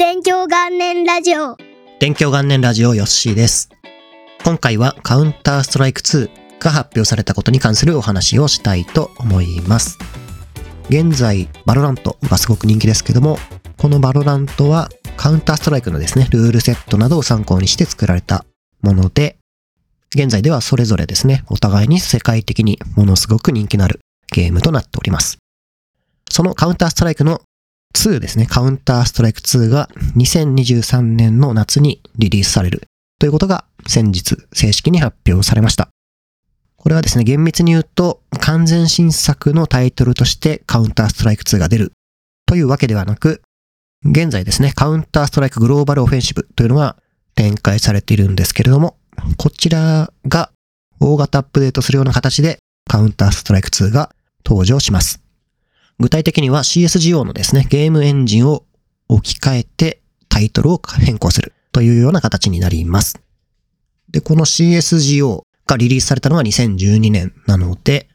勉強元年ラジオ勉強元年ラジオヨッシーです。今回は Counter-Strike 2が発表されたことに関するお話をしたいと思います。現在、 VALORANT がすごく人気ですけども、この VALORANT は Counter-Strike のですね、ルールセットなどを参考にして作られたもので、現在ではそれぞれですね、お互いに世界的にものすごく人気のあるゲームとなっております。そのカウンターストライクの2ですね、カウンターストライク2が2023年の夏にリリースされるということが先日正式に発表されました。これはですね、厳密に言うと完全新作のタイトルとしてカウンターストライク2が出るというわけではなく、現在ですね、カウンターストライクグローバルオフェンシブというのが展開されているんですけれども、こちらが大型アップデートするような形でカウンターストライク2が登場します。具体的には CSGO のですね、ゲームエンジンを置き換えてタイトルを変更するというような形になります。で、この CSGO がリリースされたのは2012年なので、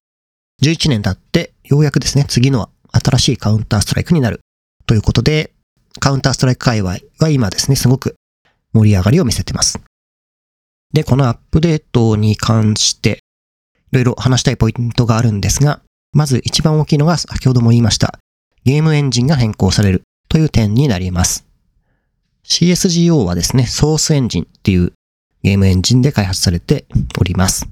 11年経ってようやくですね、次の新しいカウンターストライクになるということで、カウンターストライク界隈は今ですね、すごく盛り上がりを見せてます。で、このアップデートに関して、いろいろ話したいポイントがあるんですが、まず一番大きいのが先ほども言いました。ゲームエンジンが変更されるという点になります。CSGO はですね、ソースエンジンっていうゲームエンジンで開発されております。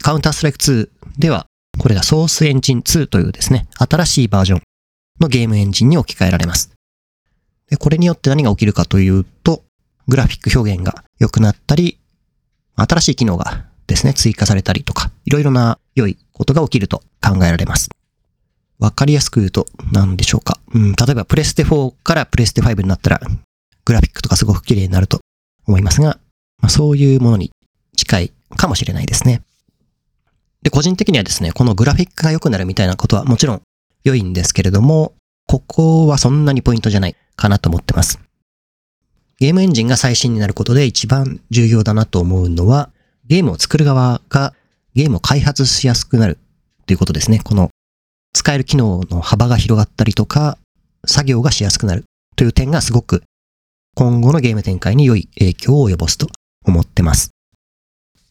カウンターストライク2では、これがソースエンジン2というですね、新しいバージョンのゲームエンジンに置き換えられます。でこれによって何が起きるかというと、グラフィック表現が良くなったり、新しい機能がですね、追加されたりとか、いろいろな良いことが起きると考えられます。わかりやすく言うと、何でしょうか。うん、例えばプレステ4からプレステ5になったら、グラフィックとかすごく綺麗になると思いますが、まあ、そういうものに近いかもしれないですね。で、個人的にはですね、このグラフィックが良くなるみたいなことはもちろん良いんですけれども、ここはそんなにポイントじゃないかなと思ってます。ゲームエンジンが最新になることで一番重要だなと思うのは、ゲームを作る側がゲームを開発しやすくなるということですね。この使える機能の幅が広がったりとか、作業がしやすくなるという点がすごく今後のゲーム展開に良い影響を及ぼすと思ってます。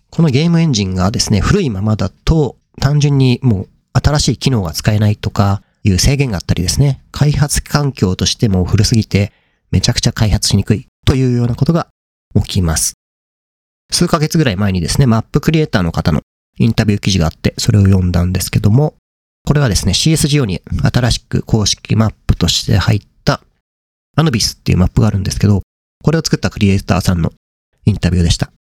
このゲームエンジンがですね、古いままだと単純にもう新しい機能が使えないとかいう制限があったりですね、開発環境としても古すぎてめちゃくちゃ開発しにくいというようなことが起きます。数ヶ月ぐらい前にですね、マップクリエイターの方のインタビュー記事があって、それを読んだんですけども、これはですね、CSGO に新しく公式マップとして入ったアヌビスっていうマップがあるんですけど、これを作ったクリエイターさんのインタビューでした。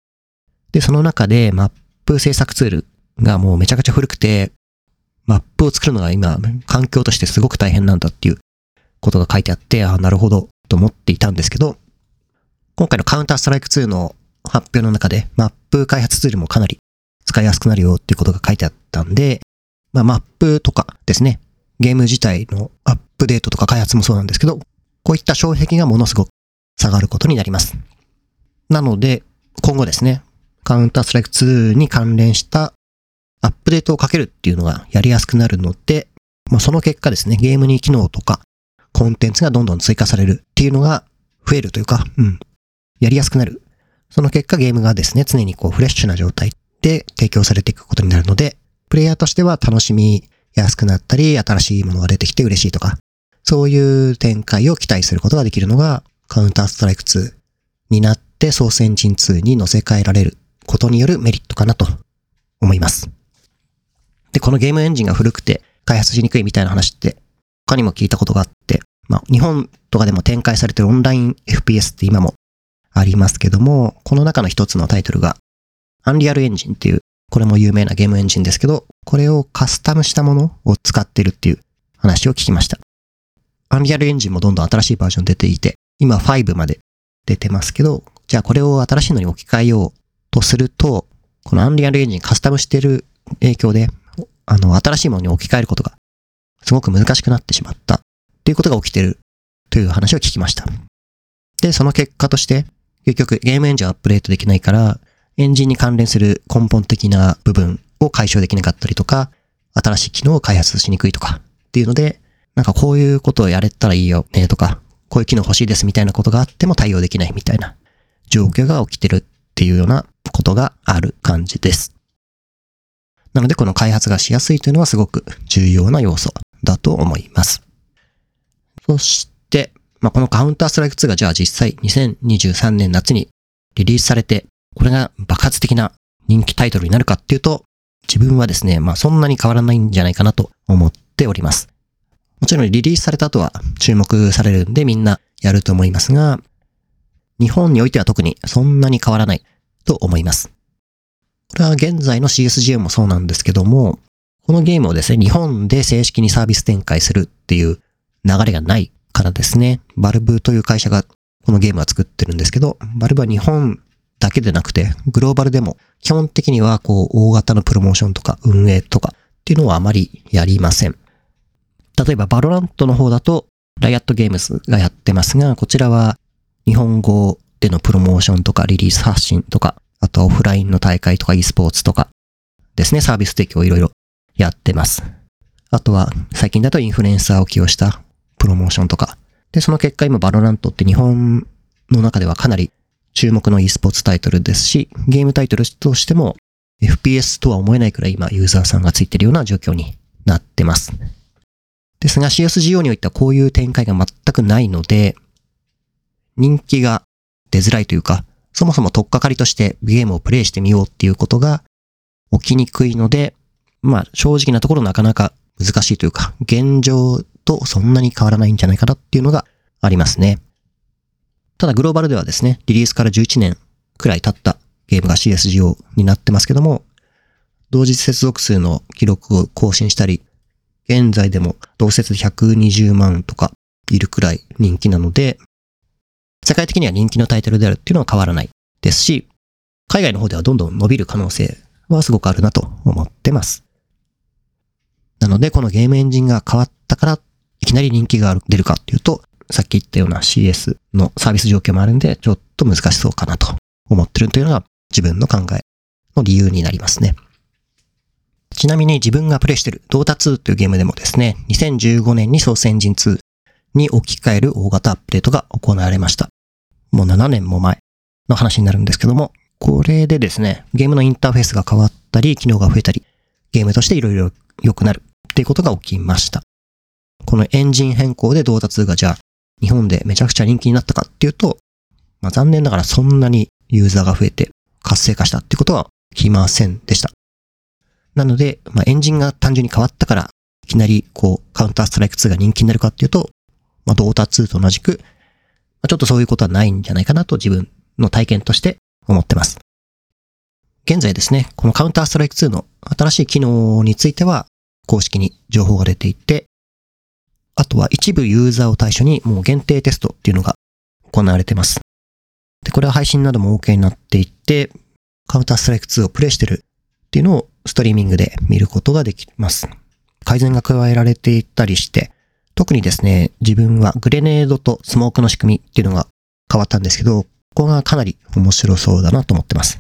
で、その中でマップ制作ツールがもうめちゃくちゃ古くて、マップを作るのが今、環境としてすごく大変なんだっていうことが書いてあって、ああ、なるほど、と思っていたんですけど、今回のカウンターストライク2の発表の中で、マップ開発ツールもかなり使いやすくなるよっていうことが書いてあったんで、まあ、マップとかですね、ゲーム自体のアップデートとか開発もそうなんですけど、こういった障壁がものすごく下がることになります。なので、今後ですね、カウンターストライク2に関連したアップデートをかけるっていうのがやりやすくなるので、まあ、その結果ですね、ゲームに機能とかコンテンツがどんどん追加されるっていうのが増えるというか、うん、やりやすくなる。その結果ゲームがですね、常にこうフレッシュな状態で提供されていくことになるので、プレイヤーとしては楽しみやすくなったり、新しいものが出てきて嬉しいとか、そういう展開を期待することができるのが、カウンターストライク2になってソースエンジン2に乗せ替えられることによるメリットかなと思います。で、このゲームエンジンが古くて開発しにくいみたいな話って他にも聞いたことがあって、まあ日本とかでも展開されてるオンライン FPS って今もありますけども、この中の一つのタイトルが、アンリアルエンジンっていう、これも有名なゲームエンジンですけど、これをカスタムしたものを使ってるっていう話を聞きました。アンリアルエンジンもどんどん新しいバージョン出ていて、今5まで出てますけど、じゃあこれを新しいのに置き換えようとすると、このアンリアルエンジンカスタムしてる影響で、あの、新しいものに置き換えることがすごく難しくなってしまったっていうことが起きてるという話を聞きました。で、その結果として、結局ゲームエンジンをアップデートできないから、エンジンに関連する根本的な部分を解消できなかったりとか、新しい機能を開発しにくいとかっていうので、なんかこういうことをやれたらいいよねとか、こういう機能欲しいですみたいなことがあっても対応できないみたいな状況が起きてるっていうようなことがある感じです。なのでこの開発がしやすいというのはすごく重要な要素だと思います。そして、まあ、このカウンターストライク2がじゃあ実際2023年夏にリリースされて、これが爆発的な人気タイトルになるかっていうと、自分はですね、まあそんなに変わらないんじゃないかなと思っております。もちろんリリースされた後は注目されるんでみんなやると思いますが、日本においては特にそんなに変わらないと思います。これは現在の CSGO もそうなんですけども、このゲームをですね、日本で正式にサービス展開するっていう流れがないからですね、バルブという会社がこのゲームは作ってるんですけど、バルブは日本だけでなくて、グローバルでも基本的にはこう大型のプロモーションとか運営とかっていうのはあまりやりません。例えば VALORANT の方だと、 Riot Games がやってますが、こちらは日本語でのプロモーションとかリリース発信とか、あとオフラインの大会とか e スポーツとかですね、サービス提供いろいろやってます。あとは最近だとインフルエンサーを起用したプロモーションとか。で、その結果今 VALORANT って日本の中ではかなり注目の e スポーツタイトルですし、ゲームタイトルとしても FPS とは思えないくらい今ユーザーさんがついてるような状況になってます。ですが CSGO においてはこういう展開が全くないので、人気が出づらいというか、そもそも取っかかりとしてゲームをプレイしてみようっていうことが起きにくいので、まあ正直なところなかなか難しいというか、現状とそんなに変わらないんじゃないかなっていうのがありますね。ただグローバルではですね、リリースから11年くらい経ったゲームが CSGO になってますけども、同時接続数の記録を更新したり、現在でも同説120万とかいるくらい人気なので、世界的には人気のタイトルであるっていうのは変わらないですし、海外の方ではどんどん伸びる可能性はすごくあるなと思ってます。なので、このゲームエンジンが変わったから、いきなり人気が出るかっていうと、さっき言ったような CS のサービス状況もあるんで、ちょっと難しそうかなと思ってるというのが自分の考えの理由になりますね。ちなみに自分がプレイしてるドータ2というゲームでもですね、2015年にソースエンジン2に置き換える大型アップデートが行われました。もう7年も前の話になるんですけども、これでですね、ゲームのインターフェースが変わったり、機能が増えたり、ゲームとしていろいろ良くなるっていうことが起きました。このエンジン変更でドータ2がじゃあ日本でめちゃくちゃ人気になったかっていうと、まあ、残念ながらそんなにユーザーが増えて活性化したってことは起きませんでした。なので、まあ、エンジンが単純に変わったから、いきなりこうカウンターストライク2が人気になるかっていうと、まあ、ドータ2と同じく、まあ、ちょっとそういうことはないんじゃないかなと自分の体験として思ってます。現在ですね、このカウンターストライク2の新しい機能については公式に情報が出ていて、あとは一部ユーザーを対象にもう限定テストっていうのが行われてます。で、これは配信なども OK になっていって、カウンターストライク2をプレイしてるっていうのをストリーミングで見ることができます。改善が加えられていったりして、特にですね、自分はグレネードとスモークの仕組みっていうのが変わったんですけど、ここがかなり面白そうだなと思ってます。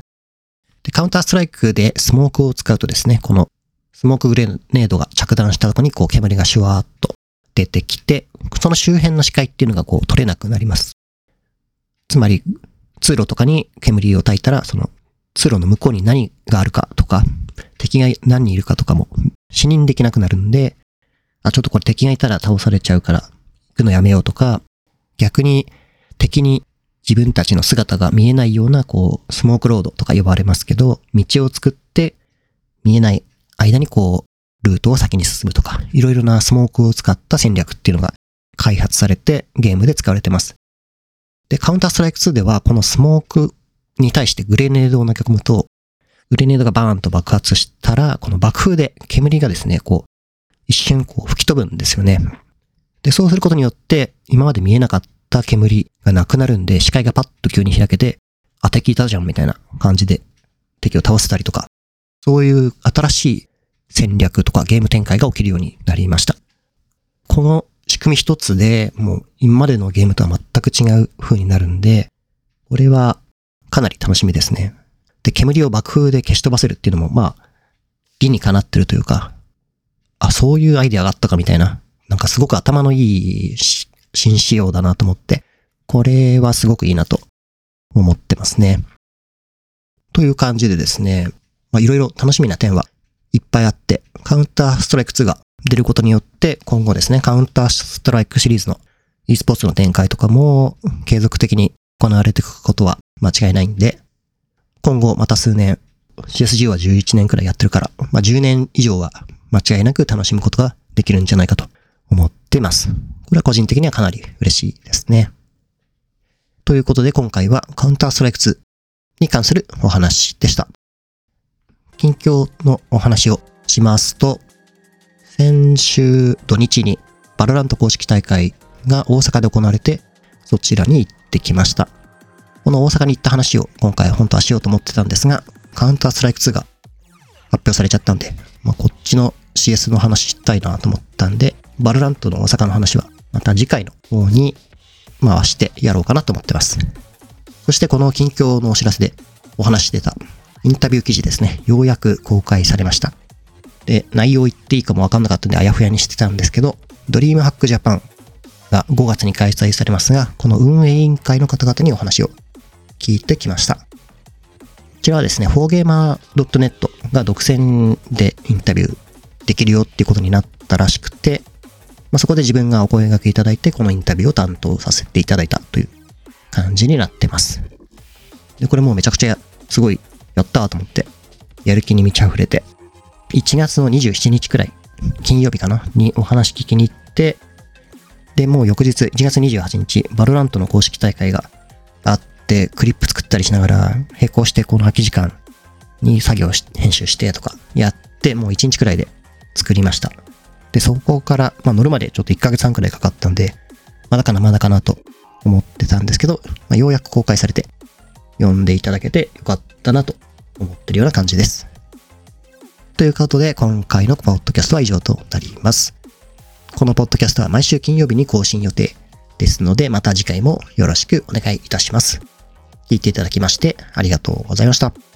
で、カウンターストライクでスモークを使うとですね、このスモークグレネードが着弾した後にこう煙がシュワーっと出てきて、その周辺の視界っていうのがこう取れなくなります。つまり、通路とかに煙を焚いたら、その通路の向こうに何があるかとか、敵が何人いるかとかも視認できなくなるんで、あ、ちょっとこれ敵がいたら倒されちゃうから、行くのやめようとか、逆に敵に自分たちの姿が見えないような、こう、スモークロードとか呼ばれますけど、道を作って見えない間にこう、ルートを先に進むとか、いろいろなスモークを使った戦略っていうのが開発されてゲームで使われてます。で、カウンターストライク2ではこのスモークに対してグレネードを投げ込むと、グレネードがバーンと爆発したら、この爆風で煙がですね、こう、一瞬こう吹き飛ぶんですよね。で、そうすることによって、今まで見えなかった煙がなくなるんで、視界がパッと急に開けて、あ、敵いたじゃんみたいな感じで敵を倒せたりとか、そういう新しい戦略とかゲーム展開が起きるようになりました。この仕組み一つでもう今までのゲームとは全く違う風になるんで、これはかなり楽しみですね。で、煙を爆風で消し飛ばせるっていうのも、まあ、理にかなってるというか、あ、そういうアイデアがあったかみたいな、なんかすごく頭のいい新仕様だなと思って、これはすごくいいなと思ってますね。という感じでですね、まあ、いろいろ楽しみな点はいっぱいあって、カウンターストライク2が出ることによって、今後ですね、カウンターストライクシリーズの e スポーツの展開とかも継続的に行われていくことは間違いないんで、今後また数年、CSG は11年くらいやってるから、まあ、10年以上は間違いなく楽しむことができるんじゃないかと思っています。これは個人的にはかなり嬉しいですね。ということで今回はカウンターストライク2に関するお話でした。近況のお話をしますと、先週土日に VALORANT 公式大会が大阪で行われて、そちらに行ってきました。この大阪に行った話を今回本当はしようと思ってたんですが、 Counter-Strike 2が発表されちゃったんで、まあ、こっちの CS の話したいなと思ったんで、 VALORANT の大阪の話はまた次回の方に回してやろうかなと思ってます。そしてこの近況のお知らせでお話ししてたインタビュー記事ですね、ようやく公開されました。で、内容言っていいかもわかんなかったんであやふやにしてたんですけど、ドリームハックジャパンが5月に開催されますが、この運営委員会の方々にお話を聞いてきました。こちらはですね、4gamer.net が独占でインタビューできるよっていうことになったらしくて、まあ、そこで自分がお声掛けいただいて、このインタビューを担当させていただいたという感じになってます。で、これもうめちゃくちゃすごい、やったーと思って、やる気に満ち溢れて、1月の27日くらい、金曜日かなにお話聞きに行って、で、もう翌日、1月28日、 VALORANT の公式大会があって、クリップ作ったりしながら、並行してこの空き時間に作業し、編集してとかやって、もう1日くらいで作りました。で、そこから、まあ乗るまでちょっと1ヶ月半くらいかかったんで、まだかなまだかなと思ってたんですけど、まあ、ようやく公開されて、読んでいただけてよかったなと思ってるような感じです。ということで、今回のポッドキャストは以上となります。このポッドキャストは毎週金曜日に更新予定ですので、また次回もよろしくお願いいたします。聞いていただきましてありがとうございました。